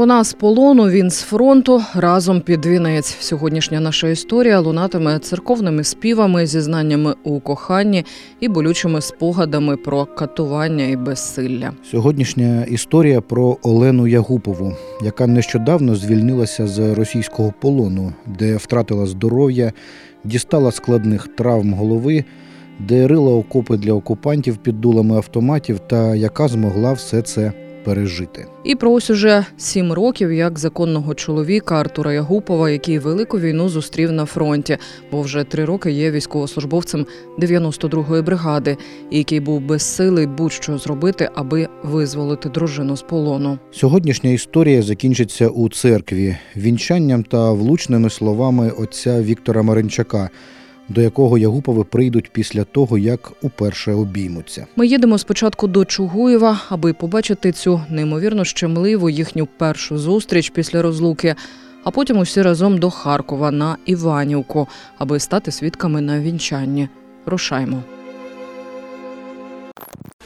Вона з полону, він з фронту. Разом під вінець. Сьогоднішня наша історія лунатиме церковними співами, зізнаннями у коханні і болючими спогадами про катування і безсилля. Сьогоднішня історія про Олену Ягупову, яка нещодавно звільнилася з російського полону, де втратила здоров'я, дістала складних травм голови, де рила окопи для окупантів під дулами автоматів, та яка змогла все це пережити. І про ось уже сім років як законного чоловіка Артура Ягупова, який велику війну зустрів на фронті, бо вже три роки є військовослужбовцем 92-ї бригади, який був безсилий будь-що зробити, аби визволити дружину з полону. Сьогоднішня історія закінчиться у церкві вінчанням та влучними словами отця Віктора Маринчака, до якого Ягупови прийдуть після того, як уперше обіймуться. Ми їдемо спочатку до Чугуєва, аби побачити цю неймовірно щемливу їхню першу зустріч після розлуки. А потім усі разом до Харкова на Іванівку, аби стати свідками на вінчанні. Рушаймо.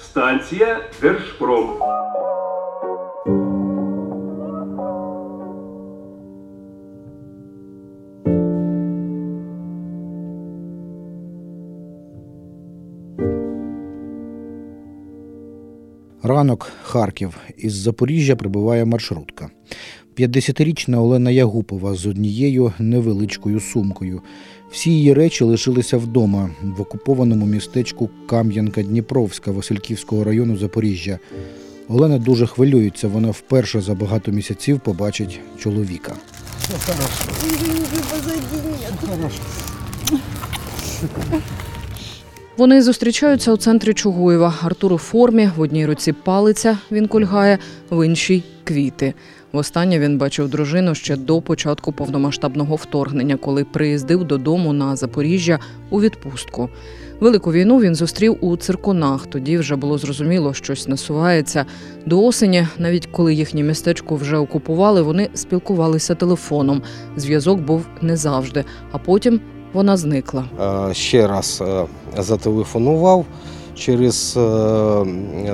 Станція Держпром. Ранок Харків із Запоріжжя прибуває маршрутка. 50-річна Олена Ягупова з однією невеличкою сумкою. Всі її речі лишилися вдома в окупованому містечку Кам'янка Дніпровська Васильківського району Запоріжжя. Олена дуже хвилюється. Вона вперше за багато місяців побачить чоловіка. Вони зустрічаються у центрі Чугуєва. Артур у формі, в одній руці палиця він кульгає, в іншій квіти. Востаннє він бачив дружину ще до початку повномасштабного вторгнення, коли приїздив додому на Запоріжжя у відпустку. Велику війну він зустрів у циркунах. Тоді вже було зрозуміло, щось насувається. До осені, навіть коли їхнє містечко вже окупували, вони спілкувалися телефоном. Зв'язок був не завжди, а потім вона зникла. Е, ще раз е, зателефонував через е,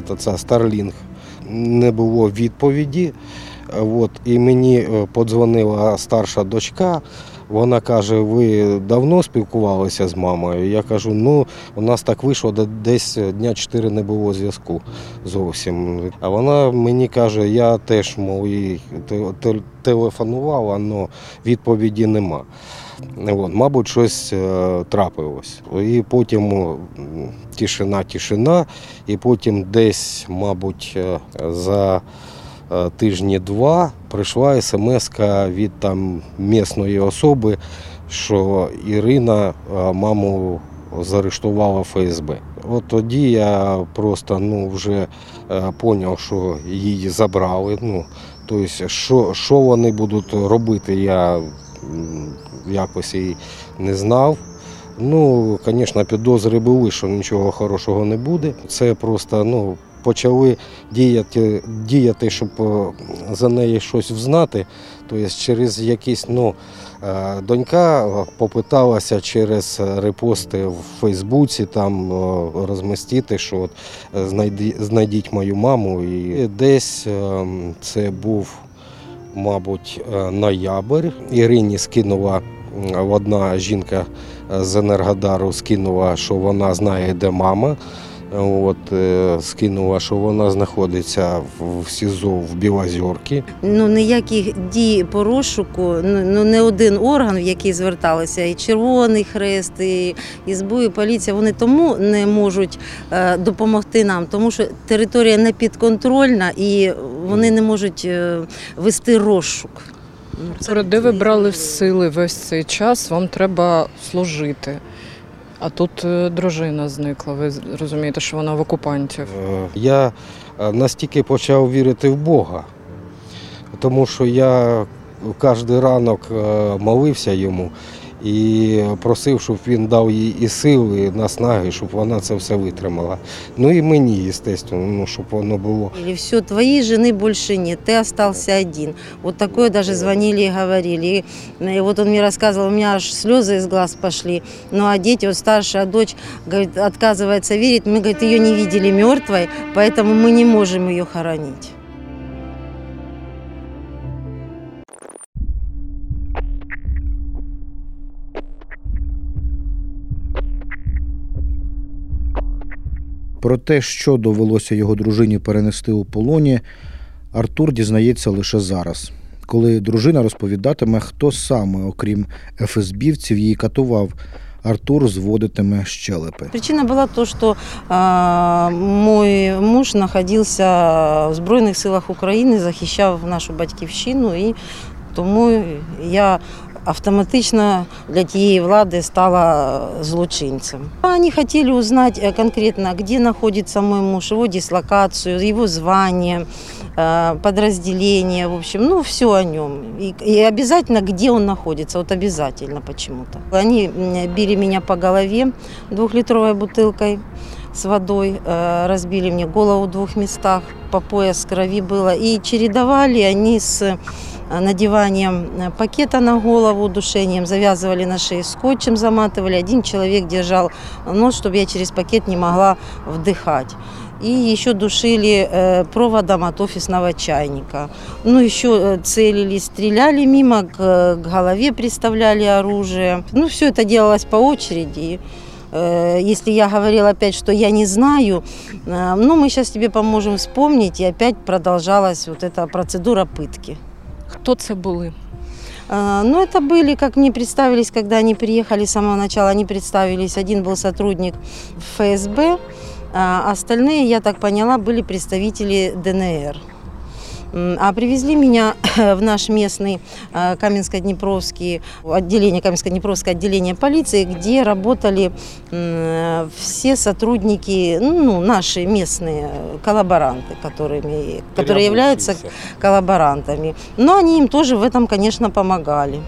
Starlink. Не було відповіді. От, і мені подзвонила старша дочка. Вона каже: ви давно спілкувалися з мамою? Я кажу, ну у нас так вийшло, десь дня 4 не було зв'язку зовсім. А вона мені каже, я теж мов, їй те- те- телефонував, але відповіді нема. От, мабуть, щось е, трапилось. І потім тишина, тишина, і потім десь, мабуть, е, за тижні два прийшла смс від там місної особи, що Ірина е, маму заарештувала ФСБ. От тоді я просто ну, вже зрозумів, що її забрали. Ну, тобто, що, що вони будуть робити, я якось і не знав. Ну, звісно, підозри були, що нічого хорошого не буде. Це просто ну, почали діяти, діяти, щоб е, за неї щось взнати. Тобто через якісь, ну, е, донька попиталася через репости в Фейсбуці там е, розмістити, що от, е, знайдіть мою маму. І десь е, це був, мабуть, е, ноябрь. Ірині скинула одна жінка з Енергодару, скинула, що вона знає, де мама. От, е, скинула, що вона знаходиться в- СІЗО в Білозерці. Ну ніяких дій по розшуку, ну ну, не один орган, в який зверталися, і Червоний Хрест, і СБУ, і поліція. Вони тому не можуть е, допомогти нам, тому що територія не підконтрольна і вони не можуть е, вести розшук. Це- Де ви брали сили весь цей час, вам треба служити. А тут е, дружина зникла. Ви розумієте, що вона в окупантів. Е, Я е, настільки почав вірити в Бога, тому що я кожен ранок молився йому і просив, щоб він дав їй і сили, і наснаги, щоб вона це все витримала. Ну і мені, звісно, ну, щоб воно було. Или все, твоей жены больше нет, ты остался один. Вот такое даже звонили и говорили. И, и вот он мне рассказывал, у меня аж слезы из глаз пошли. Ну а дети, вот старшая дочь, говорит, отказывается верить. Мы, говорит, ее не видели мертвой, поэтому мы не можем ее хоронить. Про те, що довелося його дружині перенести у полоні, Артур дізнається лише зараз, коли дружина розповідатиме, хто саме, окрім ФСБівців, її катував. Артур зводитиме щелепи. Причина была то, что а, мой муж находился в Збройних силах України, захищав нашу батьківщину, і тому я автоматично для тієї влади стала злочинцем. Они хотели узнать э, конкретно, где находится мой муж, его дислокацию, его звание, э, подразделение, в общем, ну, все о нем. И, и обязательно, где он находится, вот обязательно почему-то. Они м, били меня по голове двухлитровой бутылкой с водой, э, разбили мне голову в двух местах, по пояс крови было. И чередовали они с э, надеванием э, пакета на голову, душением, завязывали на шее скотчем, заматывали. Один человек держал нос, чтобы я через пакет не могла вдыхать. И еще душили э, проводом от офисного чайника. Ну, еще э, целились, стреляли мимо, к, к голове приставляли оружие. Ну, все это делалось по очереди. И, э, Если я говорила опять, что я не знаю, э, ну, мы сейчас тебе поможем вспомнить, и опять продолжалась вот эта процедура пытки. Хто це були? А, Ну, это были, как мне представились, когда они приехали с самого начала, они представились. Один был сотрудник ФСБ, а остальные, я так поняла, были представители ДНР. А привезли меня в наш местный а, Каменско-Днепровский отделение, Каменско-Днепровское отделение полиции, где работали все сотрудники, ну, наши местные коллаборанты, которыми, которые являются коллаборантами. Но они им тоже в этом, конечно, помогали.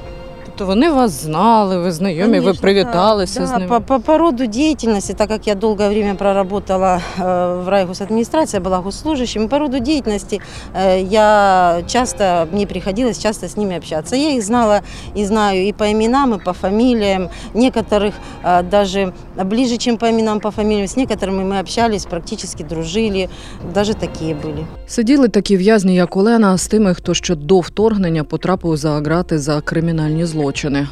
Тобто вони вас знали, ви знайомі, ви Конечно, привіталися да, з ними. По, по, по роду деятельности, так как я долгое время проработала э, в райгосадминистрации, была госслужащим, по роду деятельности э, я часто, мне приходилось часто с ними общаться. Я их знала и знаю и по именам, и по фамилиям. Некоторых э, даже ближе, чем по именам, по фамилиям. С некоторыми мы общались, практически дружили. Даже такие были. Сиділи такі в'язні, як Олена, з тими, хто ще до вторгнення потрапив за грати за кримінальні злочини.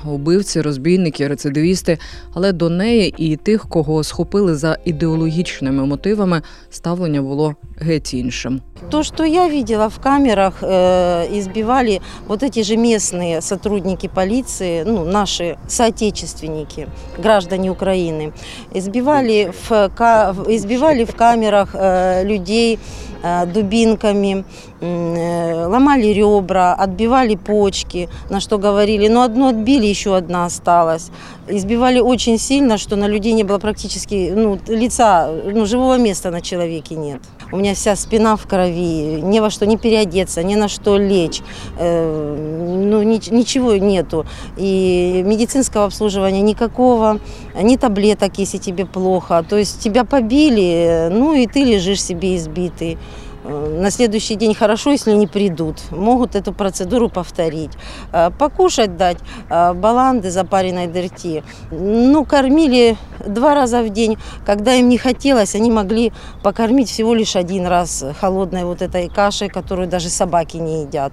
Убивці, розбійники, рецидивісти. Але до неї і тих, кого схопили за ідеологічними мотивами, ставлення було геть іншим. То, что я видела в камерах, э, избивали вот эти же местные сотрудники полиции, ну, наши соотечественники, граждане Украины, избивали в, ка- в- избивали в камерах э, людей э, дубинками, м, э, ломали ребра, отбивали почки, на что говорили, ну одну отбили, еще одна осталась. Избивали очень сильно, что на людей не было практически ну, лица, ну, живого места на человеке нет. У меня вся спина в крови, ни во что не переодеться, ни на что лечь. Э, ну, нич- ничего нету. И медицинского обслуживания никакого, ни таблеток, если тебе плохо. То есть тебя побили, ну и ты лежишь себе избитый. Э, На следующий день хорошо, если не придут. Могут эту процедуру повторить. Э, Покушать дать, э, баланды запаренной дырти. Ну, кормили два раза в день. Когда им не хотелось, они могли покормить всего лишь один раз холодной вот этой кашей, которую даже собаки не едят.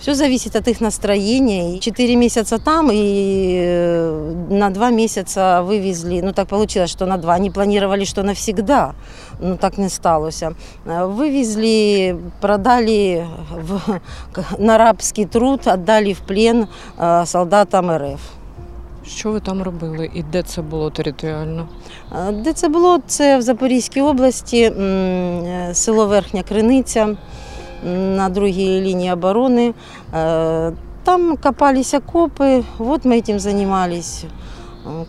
Все зависит от их настроения. И Четыре месяца там и э, на два месяца вывезли. Ну так получилось, что на два. Они планировали, что навсегда. Ну так не сталося. Э, Вывезли, продали в, на рабский труд, отдали в плен э, солдатам РФ. Що ви там робили і де це було територіально? Е, Де це було? Це в Запорізькій області, м, е, село Верхня Криниця м, на другій лінії оборони. Е, Там копались окопы, вот мы этим занимались.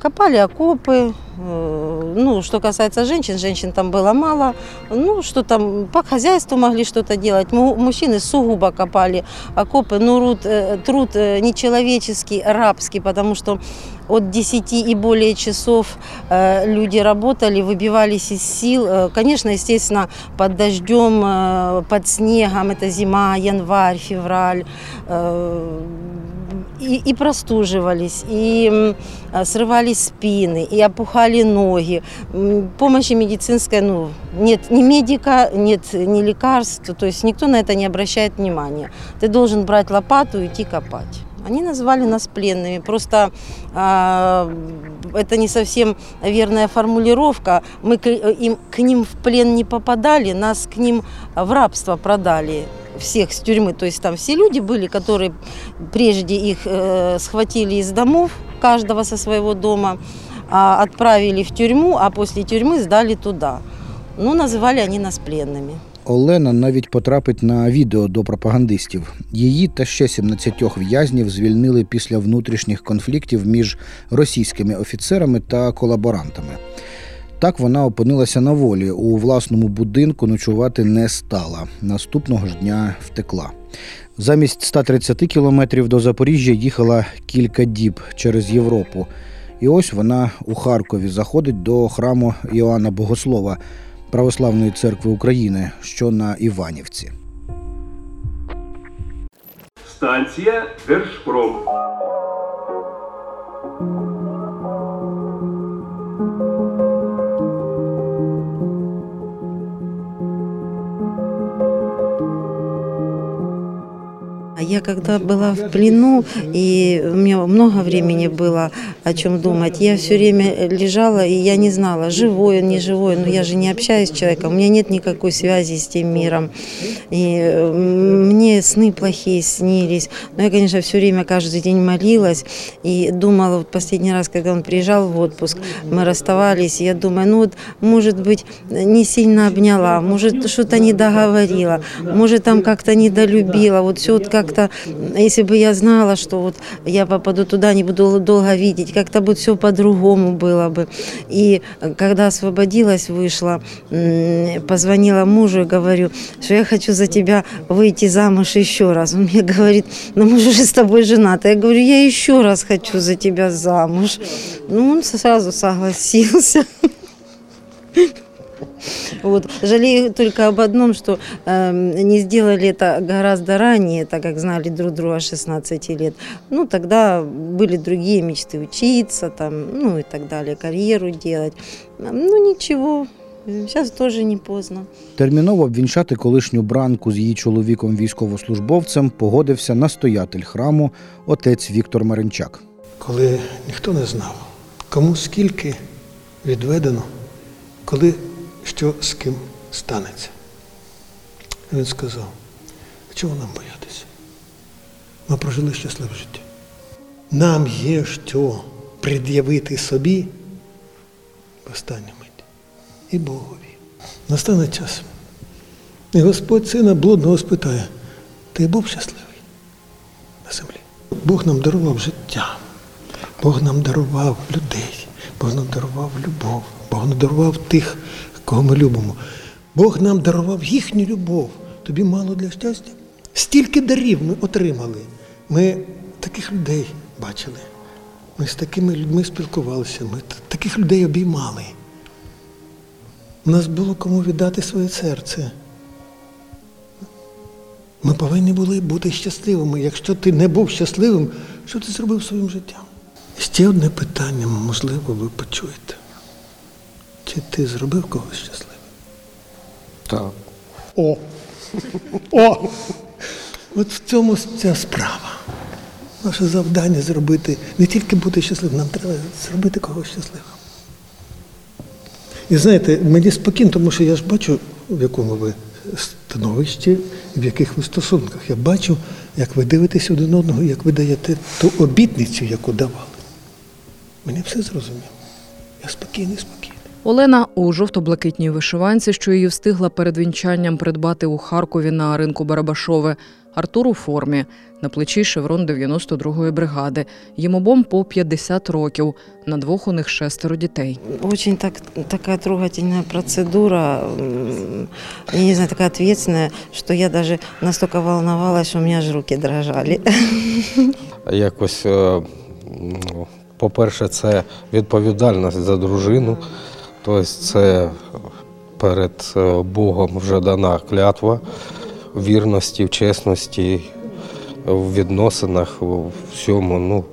Копали окопы. Ну, что касается женщин, женщин там было мало. Ну, что там, по хозяйству могли что-то делать. Му- Мужчины сугубо копали окопы. Ну, труд, э, труд э, нечеловеческий, рабский, потому что от 10 и более часов э, люди работали, выбивались из сил. Конечно, естественно, под дождем, под снегом, это зима, январь, февраль. И, и простуживались, и а, срывались спины, и опухали ноги. Помощи медицинской, ну, нет ни медика, нет ни лекарств, то есть никто на это не обращает внимания. Ты должен брать лопату и идти копать. Они называли нас пленными. Просто а, это не совсем верная формулировка. Мы к, им, к ним в плен не попадали, нас к ним в рабство продали всех с тюрьмы. То есть там все люди были, которые прежде их э, схватили из домов, каждого со своего дома, а, отправили в тюрьму, а после тюрьмы сдали туда. Ну, называли они нас пленными. Олена навіть потрапить на відео до пропагандистів. Її та ще 17 в'язнів звільнили після внутрішніх конфліктів між російськими офіцерами та колаборантами. Так вона опинилася на волі. У власному будинку ночувати не стала. Наступного ж дня втекла. Замість 130 кілометрів до Запоріжжя їхала кілька діб через Європу. І ось вона у Харкові заходить до храму Іоанна Богослова Православної церкви України, що на Іванівці. Станція Держпром. Я когда была в плену, и у меня много времени было о чем думать, я все время лежала, и я не знала, живой он, не живой, но я же не общаюсь с человеком, у меня нет никакой связи с тем миром. И мне сны плохие снились. Но я, конечно, все время, каждый день молилась и думала, вот последний раз, когда он приезжал в отпуск, мы расставались, и я думаю, ну вот, может быть, не сильно обняла, может, что-то не договорила, может, там как-то недолюбила, вот все вот как-то, если бы я знала, что вот я попаду туда, не буду долго видеть, как-то бы все по-другому было бы. И когда освободилась, вышла, позвонила мужу и говорю, что я хочу за тебя выйти замуж еще раз. Он мне говорит, ну мы же с тобой женаты. Я говорю, я еще раз хочу за тебя замуж. Ну, он сразу согласился. Вот. Жалею только об одном, что э, не сделали это гораздо ранее, так как знали друг друга с 16 лет. Ну, тогда были другие мечты учиться, там, ну и так далее, карьеру делать. Ну, ничего, сейчас тоже не поздно. Терміново обвінчати колишню бранку з її чоловіком військовослужбовцем погодився настоятель храму отець Віктор Маринчак. коли ніхто не знав, кому скільки відведено, коли що з ким станеться. Він сказав, чого нам боятися? Ми прожили щасливе життя. Нам є що пред'явити собі в останню мить і Богові. Настане час. І Господь сина блудного спитає, ти був щасливий на землі? Бог нам дарував життя. Бог нам дарував людей, Бог нам дарував любов, Бог нам дарував тих, кого ми любимо. Бог нам дарував їхню любов. Тобі мало для щастя? Стільки дарів ми отримали. Ми таких людей бачили. Ми з такими людьми спілкувалися, ми таких людей обіймали. У нас було кому віддати своє серце. Ми повинні були бути щасливими. Якщо ти не був щасливим, що ти зробив своїм життям? Ще одне питання, можливо, ви почуєте. Чи ти зробив когось щасливим? Так. О! О! От в цьому ця справа. Наше завдання зробити не тільки бути щасливим, нам треба зробити когось щасливим. І знаєте, мені спокійно, тому що я ж бачу, в якому ви становищі, в яких ви стосунках. Я бачу, як ви дивитесь один одного, як ви даєте ту обітницю, яку давали. Мені все зрозуміло. Я спокійний, спокійний. Олена у жовто-блакитній вишиванці, що її встигла перед вінчанням придбати у Харкові на ринку Барабашове. Артур у формі на плечі шеврон 92-ї бригади. Їм обом по 50 років. На двох у них шестеро дітей. Очень так, такая трогательная процедура, я не знаю, такая ответственная, что я даже настолько волновалась, что у меня аж руки дрожали. Якось, е, ну, по-перше, це відповідальність за дружину, тобто це перед е, Богом вже дана клятва в вірності, в чесності, в відносинах, в всьому. Ну,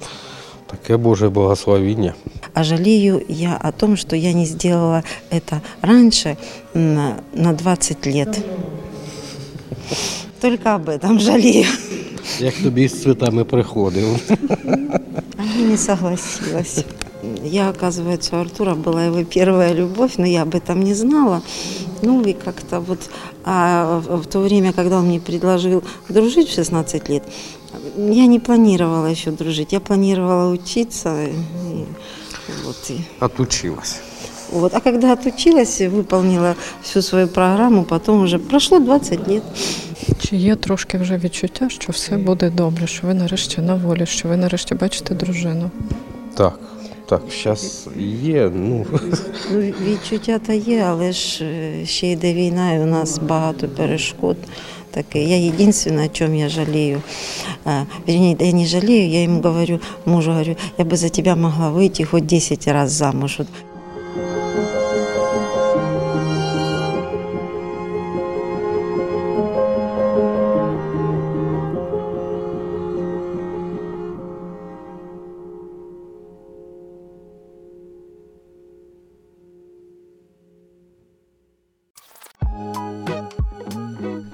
таке Боже благословіння. А жалею я о том, что я не сделала это раньше на, на 20 лет. Только об этом жалею. Як тобі з цвітами приходив. А я не согласилась. Я, оказывается, у Артура была его первая любовь, но я об этом не знала. Ну и как-то вот а в в то время, когда он мне предложил дружить в 16 лет, я не планировала еще дружить, я планировала учиться. И, вот, и, Отучилась. вот. А когда отучилась, выполнила всю свою программу, потом уже прошло 20 лет. Чи є трошки вже відчуття, що все буде добре, що ви нарешті на волі, що ви нарешті бачите дружину? Так, так, зараз є. Ну, Ну, Відчуття та є, але ж е, ще йде війна, і у нас багато перешкод. Таке. Я єдине, о чому я жалію. Вернее, я не жалію, я йому говорю, мужу говорю, я би за тебе могла вийти хоч 10 разів замуж.